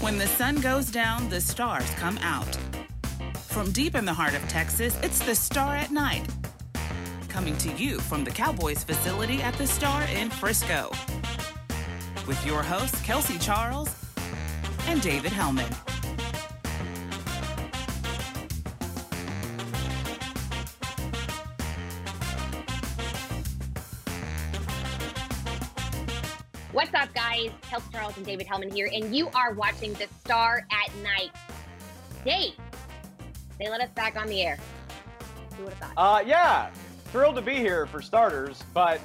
When the sun goes down, the stars come out. From deep in the heart of Texas, it's the Star at Night. Coming to you from the Cowboys facility at the Star in Frisco. With your hosts, Kelsey Charles and David Helman. Guys? Charles and David Helman here, and you are watching The Star at Night. Dave, they let us back on the air. Who would have thought? Uh, yeah, thrilled to be here for starters, but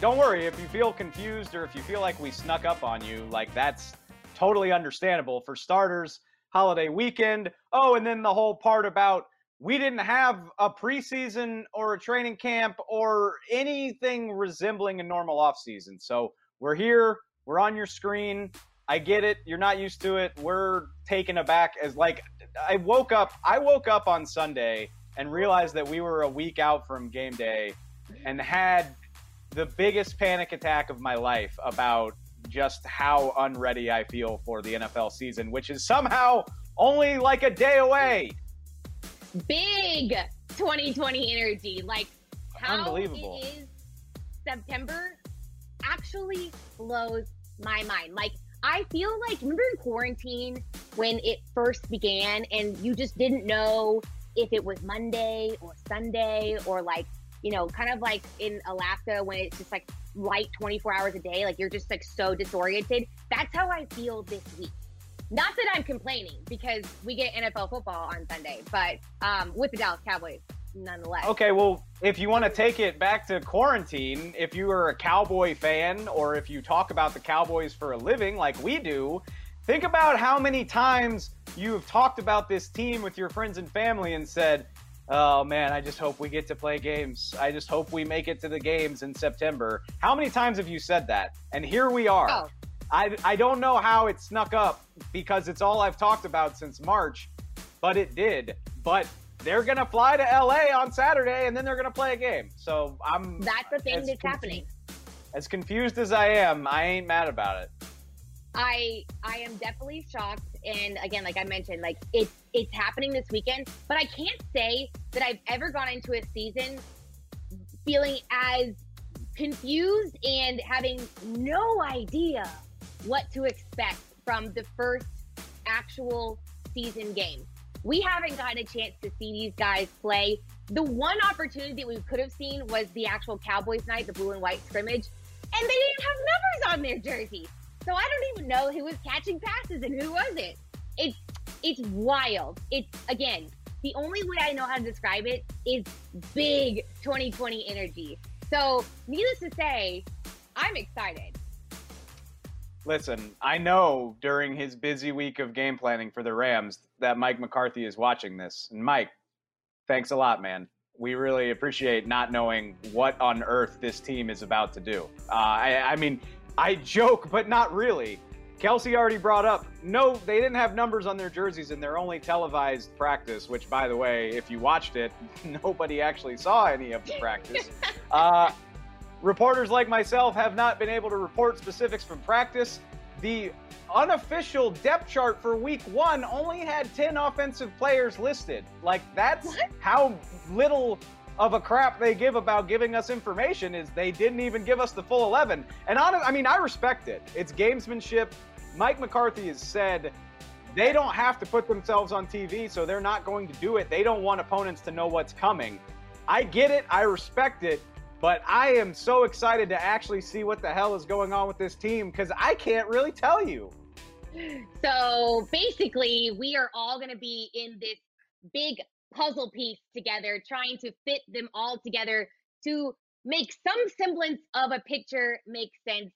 don't worry if you feel confused or if you feel like we snuck up on you, like that's totally understandable. For starters, holiday weekend. Oh, and then the whole part about we didn't have a preseason or a training camp or anything resembling a normal offseason. So we're here, we're on your screen. I get it. You're not used to it. We're taken aback as like I woke up I woke up on Sunday and realized that we were a week out from game day and had the biggest panic attack of my life about just how unready I feel for the NFL season, which is somehow only like a day away. Big 2020 energy. Like how Unbelievable. it is September actually blows my mind. Like I feel like remember in quarantine when it first began and you just didn't know if it was Monday or Sunday or like, you know, kind of like in Alaska when it's just like light 24 hours a day, like you're just like so disoriented. That's how I feel this week. Not that I'm complaining because we get NFL football on Sunday, but um, with the Dallas Cowboys nonetheless. Okay, well, if you want to take it back to quarantine, if you are a Cowboy fan or if you talk about the Cowboys for a living like we do, think about how many times you have talked about this team with your friends and family and said, Oh man, I just hope we get to play games. I just hope we make it to the games in September. How many times have you said that? And here we are. Oh. I, I don't know how it snuck up because it's all I've talked about since March, but it did. But they're going to fly to LA on Saturday and then they're going to play a game. So I'm. That's the thing that's happening. As confused as I am, I ain't mad about it. I I am definitely shocked, and again, like I mentioned, like it's it's happening this weekend. But I can't say that I've ever gone into a season feeling as confused and having no idea what to expect from the first actual season game. We haven't gotten a chance to see these guys play. The one opportunity we could have seen was the actual Cowboys night, the blue and white scrimmage, and they didn't have numbers on their jerseys. So I don't even know who was catching passes and who wasn't. It's it's wild. It's again, the only way I know how to describe it is big 2020 energy. So, needless to say, I'm excited. Listen, I know during his busy week of game planning for the Rams that Mike McCarthy is watching this. And Mike, thanks a lot, man. We really appreciate not knowing what on earth this team is about to do. Uh, I, I mean, I joke, but not really. Kelsey already brought up no, they didn't have numbers on their jerseys in their only televised practice, which, by the way, if you watched it, nobody actually saw any of the practice. uh, reporters like myself have not been able to report specifics from practice. The unofficial depth chart for week one only had 10 offensive players listed. Like, that's What? how little of a crap they give about giving us information is they didn't even give us the full 11. And on, I mean, I respect it. It's gamesmanship. Mike McCarthy has said they don't have to put themselves on TV, so they're not going to do it. They don't want opponents to know what's coming. I get it. I respect it. But I am so excited to actually see what the hell is going on with this team because I can't really tell you. So basically, we are all going to be in this big puzzle piece together, trying to fit them all together to make some semblance of a picture make sense.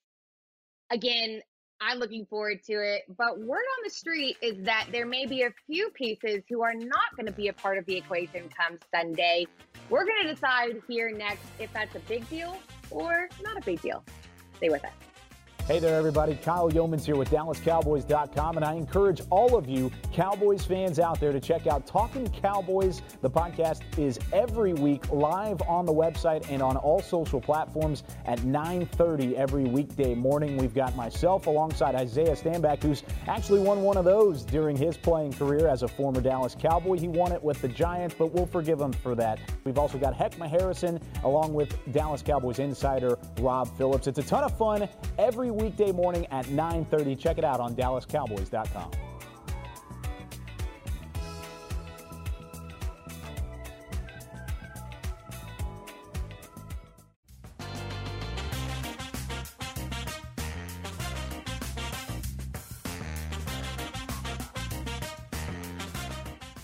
Again, I'm looking forward to it. But word on the street is that there may be a few pieces who are not going to be a part of the equation come Sunday. We're going to decide here next if that's a big deal or not a big deal. Stay with us. Hey there, everybody. Kyle Youmans here with DallasCowboys.com, and I encourage all of you Cowboys fans out there to check out Talking Cowboys. The podcast is every week live on the website and on all social platforms at 9:30 every weekday morning. We've got myself alongside Isaiah Stanback, who's actually won one of those during his playing career as a former Dallas Cowboy. He won it with the Giants, but we'll forgive him for that. We've also got Heckma Harrison along with Dallas Cowboys insider Rob Phillips. It's a ton of fun every weekday morning at 9:30. Check it out on DallasCowboys.com.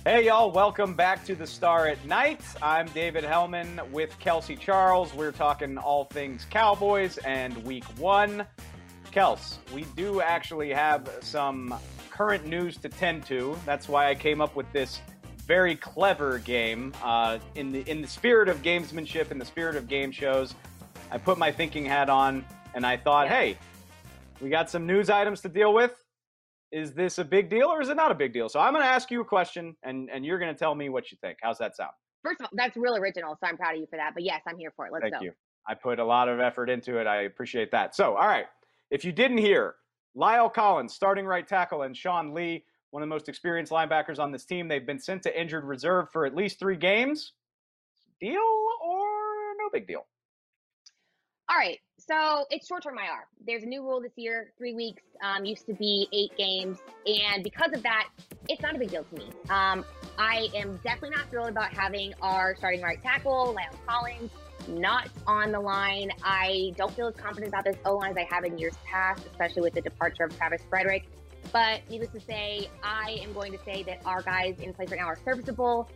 Hey, y'all, welcome back to the Star at Night. I'm David Helman with Kelsey Charles. We're talking all things Cowboys and week one. Kels, we do actually have some current news to tend to. That's why I came up with this very clever game. Uh, in the in the spirit of gamesmanship, in the spirit of game shows, I put my thinking hat on and I thought, Yeah. hey, we got some news items to deal with. Is this a big deal or is it not a big deal? So I'm going to ask you a question and, and you're going to tell me what you think. How's that sound? First of all, that's real original, so I'm proud of you for that. But yes, I'm here for it. Let's Thank go. you. I put a lot of effort into it. I appreciate that. So, all right. If you didn't hear, La'el Collins, starting right tackle, and Sean Lee, one of the most experienced linebackers on this team, they've been sent to injured reserve for at least three games. Deal or no big deal? All right, so it's short-term IR. There's a new rule this year: three weeks. Um, used to be eight games, and because of that, it's not a big deal to me. Um, I am definitely not thrilled about having our starting right tackle, La'el Collins, not on the line. I don't feel as confident about this O line as I have in years past, especially with the departure of Travis Frederick. But needless to say, I am going to say that our guys in place right now are serviceable.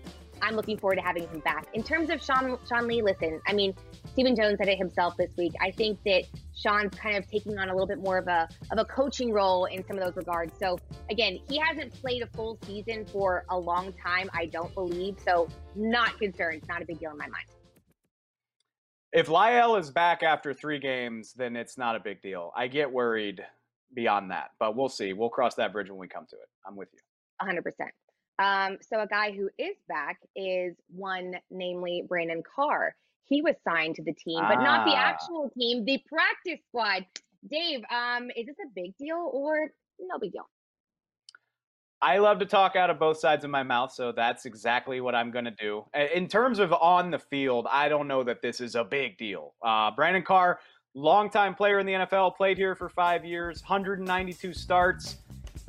I'm looking forward to having him back. In terms of Sean Sean Lee, listen, I mean, Stephen Jones said it himself this week. I think that Sean's kind of taking on a little bit more of a of a coaching role in some of those regards. So again, he hasn't played a full season for a long time, I don't believe. So not concerned. It's not a big deal in my mind. If La'el is back after three games, then it's not a big deal. I get worried beyond that, but we'll see. We'll cross that bridge when we come to it. I'm with you. 100%. Um, so a guy who is back is one, namely Brandon Carr. He was signed to the team, but not the Ah. actual team, the practice squad. Dave, um, is this a big deal or no big deal? I love to talk out of both sides of my mouth, so that's exactly what I'm going to do. In terms of on the field, I don't know that this is a big deal. Uh, Brandon Carr, longtime player in the NFL, played here for five years, 192 starts.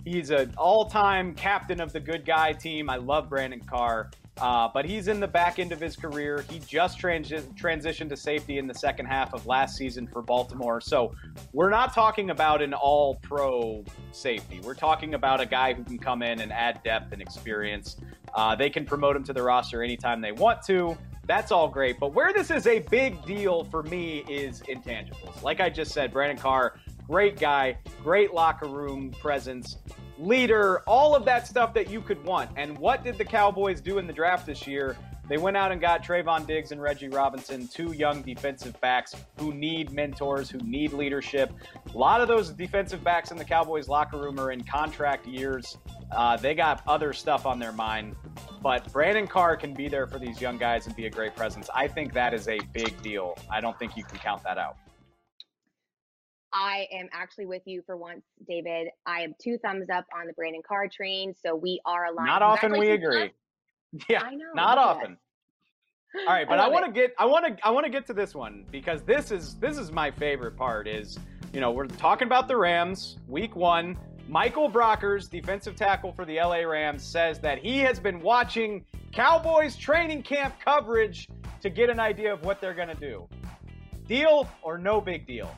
He's an all-time captain of the good guy team. I love Brandon Carr, uh, but he's in the back end of his career. He just transi- transitioned to safety in the second half of last season for Baltimore. So we're not talking about an all-pro safety. We're talking about a guy who can come in and add depth and experience. Uh, they can promote him to the roster anytime they want to. That's all great. But where this is a big deal for me is intangibles. Like I just said, Brandon Carr, great guy, great locker room presence, leader, all of that stuff that you could want. And what did the Cowboys do in the draft this year? They went out and got Trevon Diggs and Reggie Robinson, two young defensive backs who need mentors, who need leadership. A lot of those defensive backs in the Cowboys locker room are in contract years. Uh, they got other stuff on their mind. But Brandon Carr can be there for these young guys and be a great presence. I think that is a big deal. I don't think you can count that out. I am actually with you for once, David. I have two thumbs up on the Brandon Carr train, so we are aligned. Not often we agree. us. Yeah, I know. not at often. All right, but I, love want to get I want to I want to get to this one because this is this is my favorite part is, you know, we're talking about the Rams, week 1. Michael Brockers, defensive tackle for the LA Rams, says that he has been watching Cowboys training camp coverage to get an idea of what they're going to do. Deal or no big deal?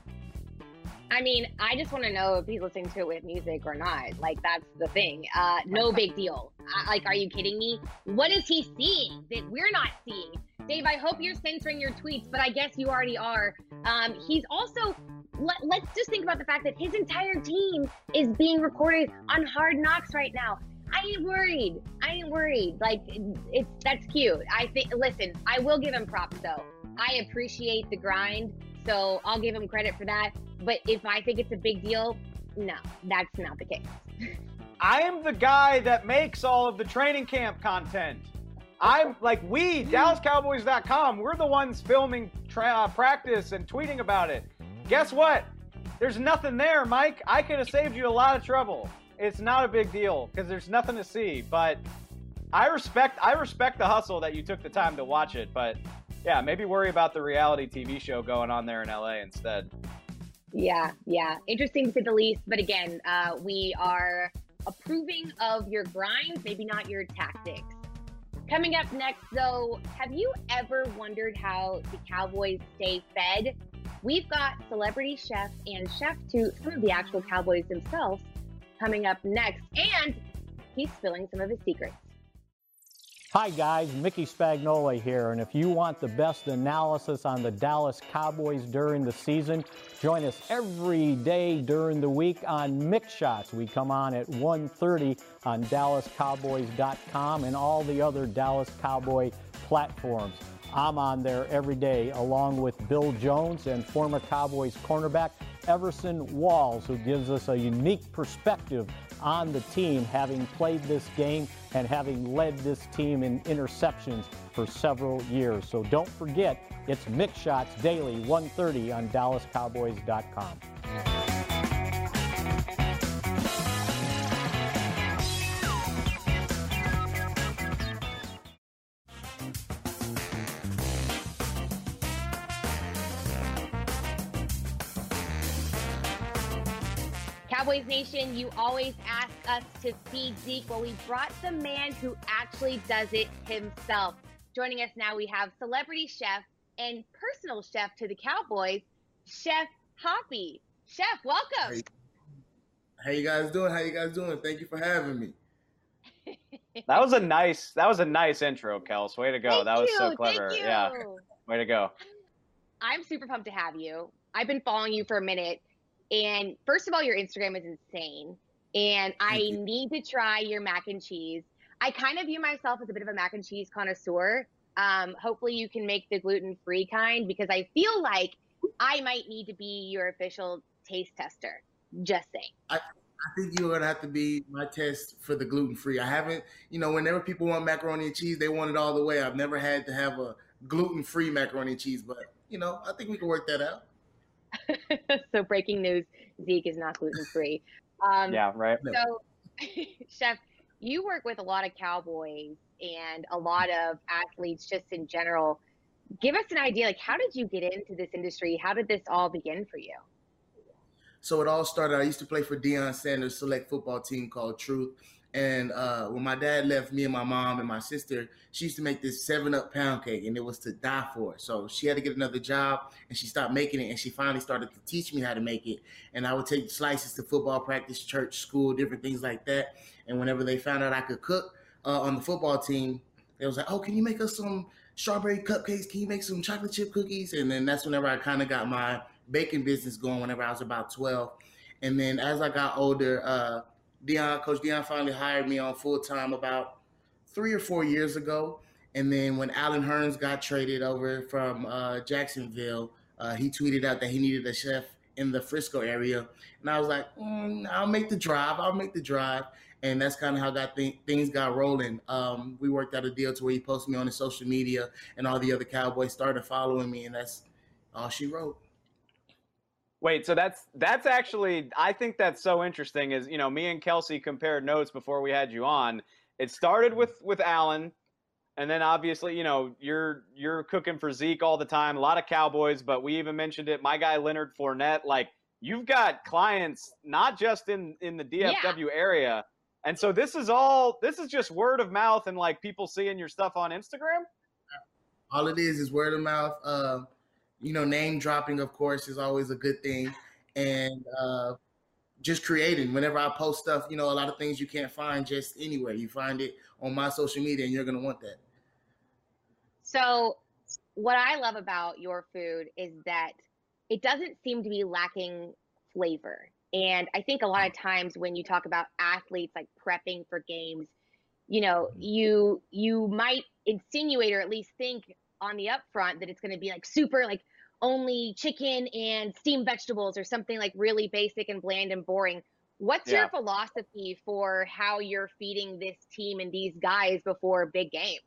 I mean, I just want to know if he's listening to it with music or not. Like, that's the thing. Uh, no big deal. Uh, like, are you kidding me? What is he seeing that we're not seeing? Dave, I hope you're censoring your tweets, but I guess you already are. Um, he's also, let, let's just think about the fact that his entire team is being recorded on Hard Knocks right now. I ain't worried. I ain't worried. Like, it's that's cute. I think, listen, I will give him props though. I appreciate the grind. So I'll give him credit for that. But if I think it's a big deal, no, that's not the case. I am the guy that makes all of the training camp content. I'm like we, DallasCowboys.com, we're the ones filming tra- uh, practice and tweeting about it. Guess what? There's nothing there, Mike. I could have saved you a lot of trouble. It's not a big deal because there's nothing to see. But I respect I respect the hustle that you took the time to watch it. But yeah, maybe worry about the reality TV show going on there in LA instead. Yeah, yeah, interesting to say the least. But again, uh, we are approving of your grind, maybe not your tactics. Coming up next, though, have you ever wondered how the Cowboys stay fed? We've got celebrity chef and chef to some of the actual Cowboys themselves coming up next, and he's spilling some of his secrets. Hi guys, Mickey Spagnola here, and if you want the best analysis on the Dallas Cowboys during the season, join us every day during the week on Mick Shots. We come on at 1.30 on DallasCowboys.com and all the other Dallas Cowboy platforms. I'm on there every day along with Bill Jones and former Cowboys cornerback Everson Walls, who gives us a unique perspective on the team, having played this game and having led this team in interceptions for several years. So don't forget, it's Mick Shots Daily, 1.30 on DallasCowboys.com. Cowboys Nation, you always ask us to feed Zeke. Well, we brought the man who actually does it himself. Joining us now, we have celebrity chef and personal chef to the Cowboys, Chef Hoppie. Chef, welcome. Hey, how you guys doing? How you guys doing? Thank you for having me. that was a nice that was a nice intro, Kels. Way to go. Thank that was you, so clever. Yeah. Way to go. I'm super pumped to have you. I've been following you for a minute and first of all, your Instagram is insane. And I need to try your mac and cheese. I kind of view myself as a bit of a mac and cheese connoisseur. Um, hopefully, you can make the gluten free kind because I feel like I might need to be your official taste tester. Just saying. I, I think you're gonna have to be my test for the gluten free. I haven't, you know, whenever people want macaroni and cheese, they want it all the way. I've never had to have a gluten free macaroni and cheese, but you know, I think we can work that out. so breaking news: Zeke is not gluten free. Um, yeah, right. So, Chef, you work with a lot of cowboys and a lot of athletes, just in general. Give us an idea, like how did you get into this industry? How did this all begin for you? So it all started. I used to play for Deion Sanders' select football team called Truth, and uh, when my dad left, me and my mom and my sister, she used to make this seven up pound cake, and it was to die for. So she had to get another job, and she stopped making it. And she finally started to teach me how to make it. And I would take slices to football practice, church, school, different things like that. And whenever they found out I could cook uh, on the football team, they was like, "Oh, can you make us some strawberry cupcakes? Can you make some chocolate chip cookies?" And then that's whenever I kind of got my baking business going. Whenever I was about twelve, and then as I got older. Uh, Deion, Coach Deion finally hired me on full time about three or four years ago. And then when Allen Hurns got traded over from uh, Jacksonville, uh, he tweeted out that he needed a chef in the Frisco area. And I was like, mm, I'll make the drive. I'll make the drive. And that's kind of how got th- things got rolling. Um, we worked out a deal to where he posted me on his social media, and all the other Cowboys started following me, and that's all she wrote. Wait, so that's that's actually I think that's so interesting. Is you know me and Kelsey compared notes before we had you on. It started with with Allen, and then obviously you know you're you're cooking for Zeke all the time. A lot of Cowboys, but we even mentioned it. My guy Leonard Fournette, like you've got clients not just in in the DFW yeah. area, and so this is all this is just word of mouth and like people seeing your stuff on Instagram. All it is is word of mouth. Uh, you know, name dropping, of course, is always a good thing. And uh, just creating. Whenever I post stuff, you know, a lot of things you can't find just anywhere. You find it on my social media, and you're going to want that. So, what I love about your food is that it doesn't seem to be lacking flavor. And I think a lot of times when you talk about athletes like prepping for games, you know, mm-hmm. you you might insinuate or at least think on the upfront that it's going to be like super like only chicken and steamed vegetables or something like really basic and bland and boring. What's yeah. your philosophy for how you're feeding this team and these guys before big games?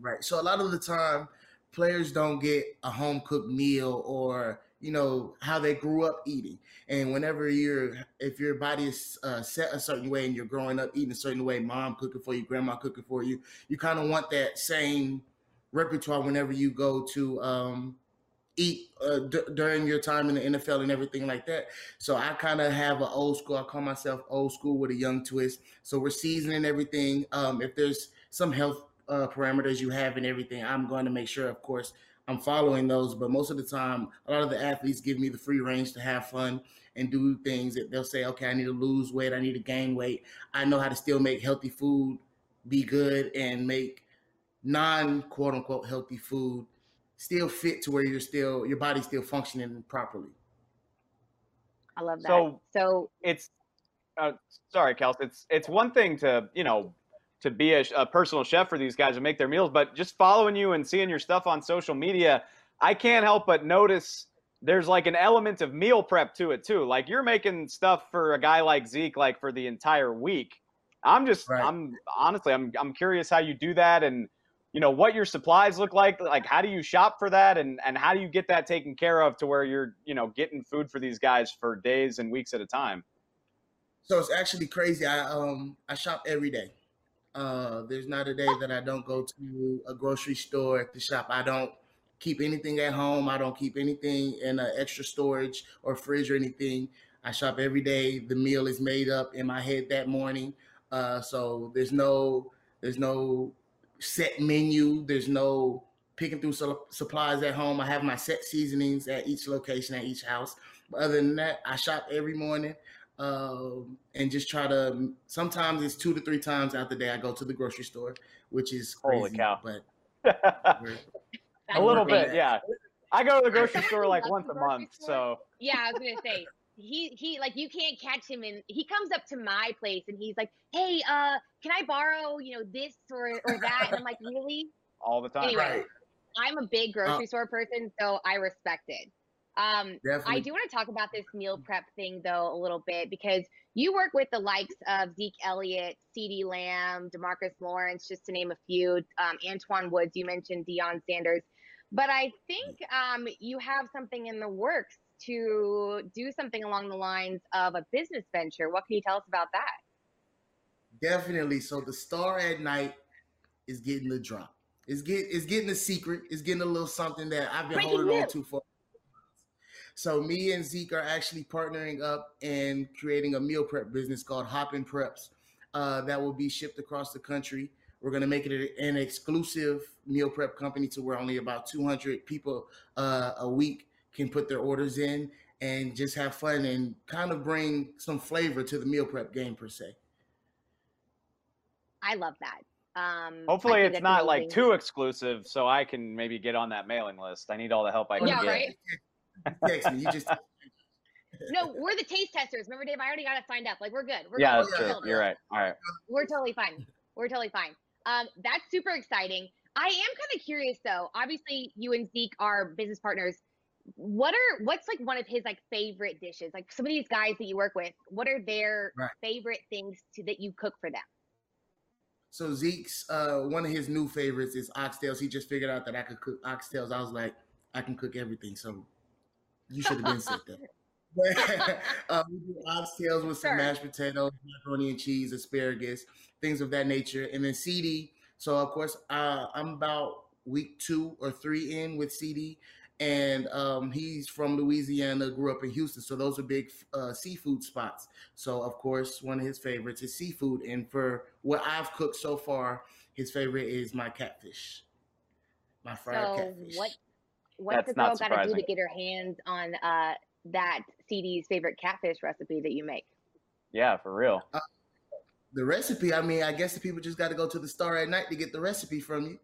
Right. So a lot of the time, players don't get a home cooked meal or you know how they grew up eating and whenever you're if your body is uh, set a certain way and you're growing up eating a certain way mom cooking for you grandma cooking for you you kind of want that same repertoire whenever you go to um, eat uh, d- during your time in the NFL and everything like that. So I kind of have an old school. I call myself old school with a young twist. So we're seasoning everything. Um, if there's some health uh, parameters you have and everything, I'm going to make sure, of course, I'm following those. But most of the time, a lot of the athletes give me the free range to have fun and do things that they'll say, okay, I need to lose weight, I need to gain weight. I know how to still make healthy food be good and make non quote unquote healthy food still fit to where you're still your body's still functioning properly. I love that. So, so it's uh, sorry, Kels. It's it's one thing to you know to be a, a, personal chef for these guys and make their meals. But just following you and seeing your stuff on social media, I can't help but notice there's like an element of meal prep to it too. Like you're making stuff for a guy like Zeke, like for the entire week. I'm just, right. I'm honestly, I'm, I'm curious how you do that and, you know, what your supplies look like. Like, how do you shop for that and, and how do you get that taken care of to where you're, you know, getting food for these guys for days and weeks at a time? So it's actually crazy. I, um, I shop every day. Uh, there's not a day that I don't go to a grocery store at the shop. I don't keep anything at home. I don't keep anything in an extra storage or fridge or anything. I shop every day. The meal is made up in my head that morning. Uh, so there's no there's no set menu. There's no picking through supplies at home. I have my set seasonings at each location at each house. But other than that, I shop every morning um, and just try to. Sometimes it's two to three times out the day I go to the grocery store, which is crazy, holy cow. But a little bit, yeah. I go to the grocery store like once a month, so yeah. I was gonna say he he like you can't catch him and he comes up to my place and he's like, hey, uh, can I borrow you know this or or that? And I'm like, really? All the time. Anyway, right. I'm a big grocery uh, store person, so I respect it. Um, I do want to talk about this meal prep thing though a little bit because you work with the likes of Zeke Elliott, CeeDee Lamb, Demarcus Lawrence, just to name a few. Um, Antwaun Woods, you mentioned Deion Sanders, but I think um, you have something in the works to do something along the lines of a business venture. What can you tell us about that? Definitely. So the star at night is getting the drop. It's get it's getting a secret. It's getting a little something that I've been Breaking holding news. on to for so me and Zeke are actually partnering up and creating a meal prep business called Hoppin' Preps uh, that will be shipped across the country. We're going to make it an exclusive meal prep company to where only about 200 people uh, a week can put their orders in and just have fun and kind of bring some flavor to the meal prep game per se. I love that. Um, Hopefully, it's not like too exclusive, so I can maybe get on that mailing list. I need all the help I can yeah, get. Right? text me. You just. no, we're the taste testers. Remember, Dave? I already got it signed up. Like we're good. We're yeah, good. that's true. You're right. All right. We're totally fine. We're totally fine. Um, that's super exciting. I am kind of curious though. Obviously, you and Zeke are business partners. What are what's like one of his like favorite dishes? Like some of these guys that you work with, what are their right. favorite things to, that you cook for them? So Zeke's uh, one of his new favorites is oxtails. He just figured out that I could cook oxtails. I was like, I can cook everything. So you should have been sick there. um, we do oxtails with some sure. mashed potatoes, macaroni and cheese, asparagus, things of that nature. And then CeeDee. So of course, uh, I'm about week two or three in with CeeDee, and um, he's from Louisiana, grew up in Houston. So those are big uh, seafood spots. So of course, one of his favorites is seafood. And for what I've cooked so far, his favorite is my catfish, my fried so catfish. What What's the girl got to do to get her hands on uh, that CeeDee's favorite catfish recipe that you make? Yeah, for real. Uh, the recipe, I mean, I guess the people just got to go to the star at night to get the recipe from you.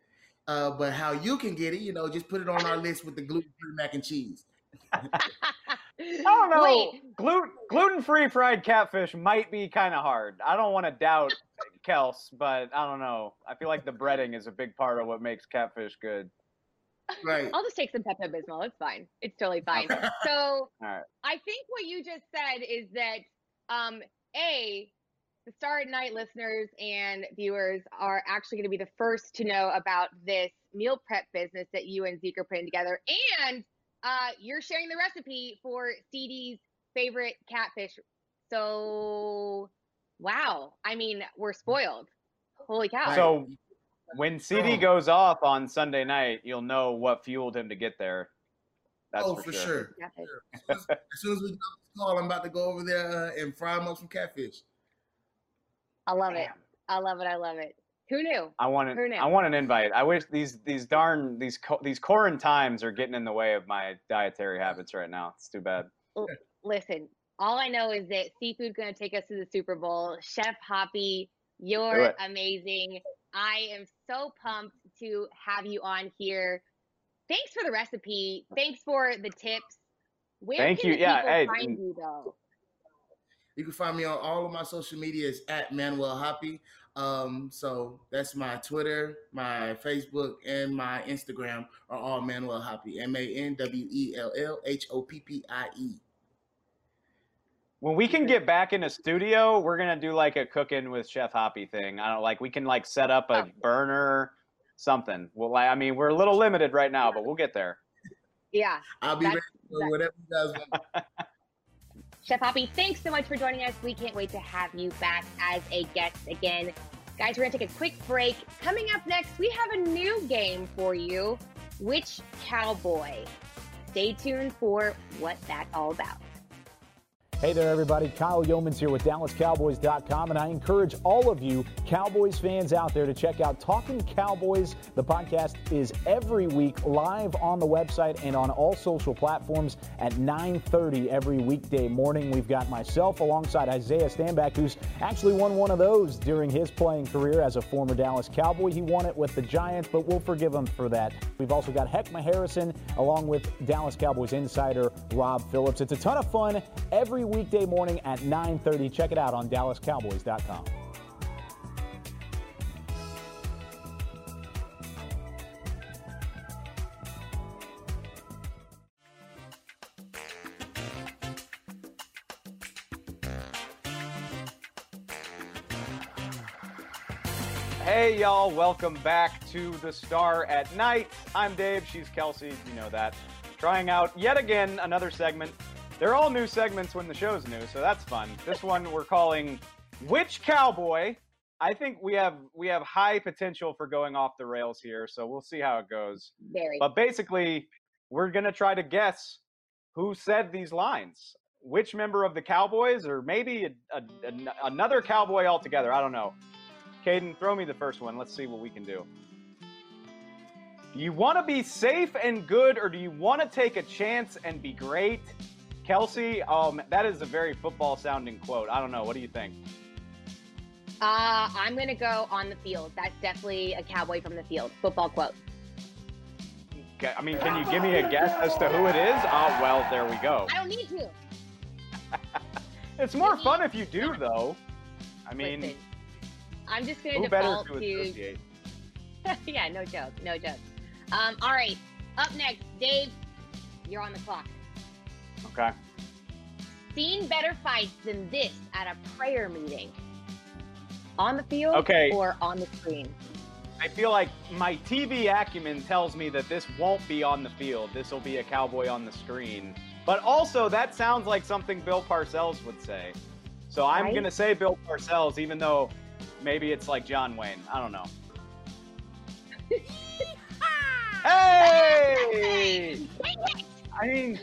Uh, but how you can get it, you know, just put it on our list with the gluten free mac and cheese. I don't know. Wait. Gluten gluten free fried catfish might be kind of hard. I don't want to doubt Kels, but I don't know. I feel like the breading is a big part of what makes catfish good. Right. I'll just take some Pepto Bismol. It's fine. It's totally fine. So right. I think what you just said is that um, a the Star at Night listeners and viewers are actually going to be the first to know about this meal prep business that you and Zeke are putting together, and uh, you're sharing the recipe for CeeDee's favorite catfish. So, wow! I mean, we're spoiled. Holy cow! So when CD Oh. goes off on Sunday night, you'll know what fueled him to get there. That's oh, for, for sure. sure. As soon as we get off this call, I'm about to go over there uh, and fry them up some catfish. I love it. I love it. I love it. Who knew? I want Who an, knew? I want an invite. I wish these these darn these co- these quarantine times are getting in the way of my dietary habits right now. It's too bad. Listen, all I know is that seafood's going to take us to the Super Bowl. Chef Hoppie, you're amazing. I am so pumped to have you on here. Thanks for the recipe. Thanks for the tips. Where Thank can you. Yeah, hey, find you though? You can find me on all of my social medias at Manwell Hoppie. Um, so that's my Twitter, my Facebook, and my Instagram are all Manwell Hoppie. M A N W E L L H O P P I E. When we can get back in a studio, we're gonna do like a cooking with Chef Hoppie thing. I don't like we can like set up a Oh. burner, something. Well, I mean we're a little limited right now, but we'll get there. Yeah. I'll be That's- ready for whatever you guys want. Chef Hoppie, thanks so much for joining us. We can't wait to have you back as a guest again. Guys, we're going to take a quick break. Coming up next, we have a new game for you. Which cowboy? Stay tuned for what that's all about. Hey there, everybody. Kyle Youmans here with DallasCowboys.com, and I encourage all of you Cowboys fans out there to check out Talking Cowboys. The podcast is every week live on the website and on all social platforms at 9:30 every weekday morning. We've got myself alongside Isaiah Stanback, who's actually won one of those during his playing career as a former Dallas Cowboy. He won it with the Giants, but we'll forgive him for that. We've also got Heckma Harrison along with Dallas Cowboys insider Rob Phillips. It's a ton of fun every weekday morning at 9:30. Check it out on DallasCowboys.com. Hey y'all, welcome back to the Star at Night. I'm Dave, she's Kelsey, you know that. Trying out yet again another segment. They're all new segments when the show's new, so that's fun. This one we're calling Which Cowboy? I think we have we have high potential for going off the rails here, so we'll see how it goes. Very. But basically, we're gonna try to guess who said these lines. Which member of the Cowboys, or maybe a, a, an- another Cowboy altogether. I don't know. Caden, throw me the first one. Let's see what we can do. Do you want to be safe and good, or do you want to take a chance and be great? Kelsey, um, that is a very football sounding quote. I don't know. What do you think? Uh, I'm going to go on the field. That's definitely a cowboy from the field. Football quote. Ca- I mean, can you give me a guess as to who it is? Oh, well, there we go. I don't need to. It's more fun if you do, though. I mean, Listen, I'm just going to default to to yeah, no joke, no joke. Um, all right, up next, Dave, you're on the clock. Okay. Seen better fights than this at a prayer meeting. On the field Okay. or on the screen? I feel like my TV acumen tells me that this won't be on the field. This will be a cowboy on the screen. But also, that sounds like something Bill Parcells would say. So I'm Right? going to say Bill Parcells, even though maybe it's like John Wayne. I don't know. hey! I mean,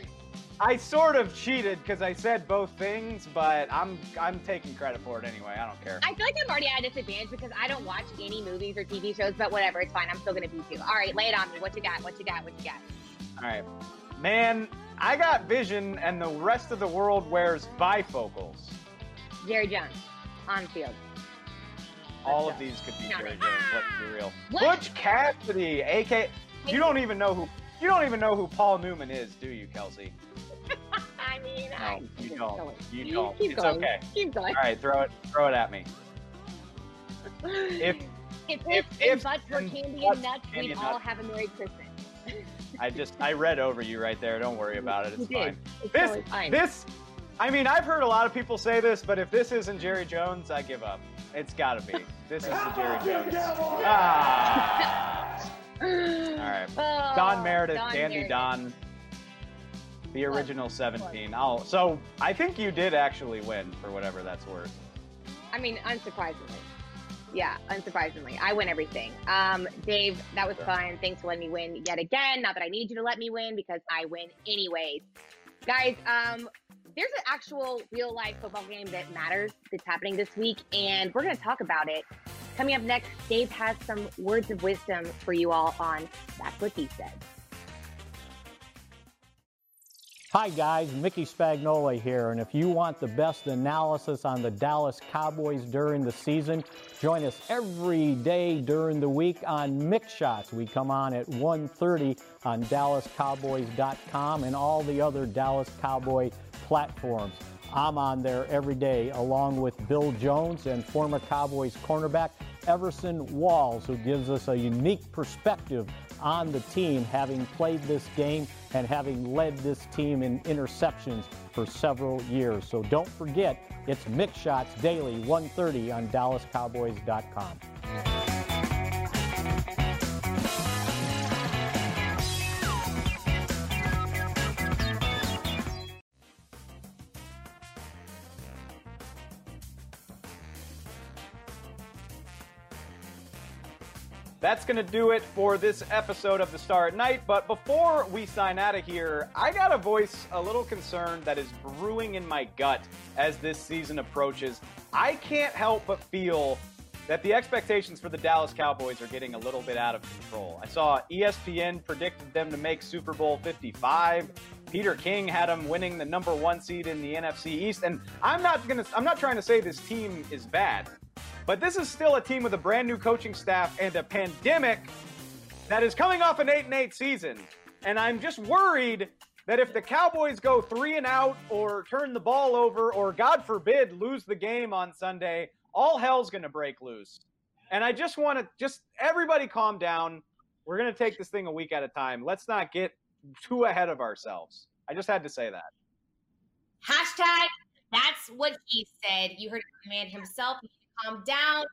I sort of cheated because I said both things, but I'm I'm taking credit for it anyway. I don't care. I feel like I'm already at a disadvantage because I don't watch any movies or TV shows, but whatever, it's fine. I'm still gonna beat you. All right, lay it on me. What you got? What you got? What you got? All right. Man, I got vision and the rest of the world wears bifocals. Jerry Jones, on field. All of these could be Jerry. Jones, let's be real. Ah, what? Butch Cassidy, AK You don't even know who you don't even know who Paul Newman is, do you, Kelsey? I mean, I No, you keep don't. going. You don't. Keep It's going. okay. Keep going. All right, throw it throw it at me. If if if- if, if butts were and candy and nuts, candy we'd and all nuts. have a Merry Christmas. I just I read over you right there. Don't worry about it. It's You fine. did. It's This totally fine. this I mean, I've heard a lot of people say this, but if this isn't Jerry Jones, I give up. It's got to be. This is the Jerry Jones. Ah. All right. Oh, Don Meredith, Don Dandy Meredith. Don, the original 17. Oh, so I think you did actually win for whatever that's worth. I mean, unsurprisingly. Yeah, unsurprisingly. I win everything. Um, Dave, that was fun. Thanks for letting me win yet again. Not that I need you to let me win because I win anyways. Guys, um, there's an actual real life football game that matters that's happening this week, and we're going to talk about it. Coming up next, Dave has some words of wisdom for you all on That's What He Said. Hi, guys. Mickey Spagnola here. And if you want the best analysis on the Dallas Cowboys during the season, join us every day during the week on Mick Shots. We come on at 1.30 on DallasCowboys.com and all the other Dallas Cowboy platforms. I'm on there every day along with Bill Jones and former Cowboys cornerback Everson Walls, who gives us a unique perspective on the team, having played this game and having led this team in interceptions for several years. So don't forget, it's Mick Shots Daily, 1.30 on DallasCowboys.com. going to do it for this episode of The Star at Night. But before we sign out of here, I got to voice a little concern that is brewing in my gut as this season approaches. I can't help but feel that the expectations for the Dallas Cowboys are getting a little bit out of control. I saw ESPN predicted them to make Super Bowl 55. Peter King had them winning the number 1 seed in the NFC East and I'm not going to I'm not trying to say this team is bad. But this is still a team with a brand new coaching staff and a pandemic that is coming off an 8 and 8 season. And I'm just worried that if the Cowboys go 3 and out or turn the ball over or god forbid lose the game on Sunday, all hell's going to break loose. And I just want to just everybody calm down. We're going to take this thing a week at a time. Let's not get too ahead of ourselves. I just had to say that. Hashtag that's what he said. You heard the man himself. Calm down.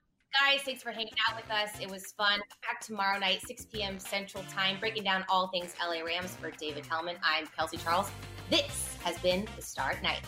Guys, thanks for hanging out with us. It was fun. Back tomorrow night, 6 p.m. Central Time, breaking down all things LA Rams for David Helman. I'm Kelsey Charles. This has been the Star Night.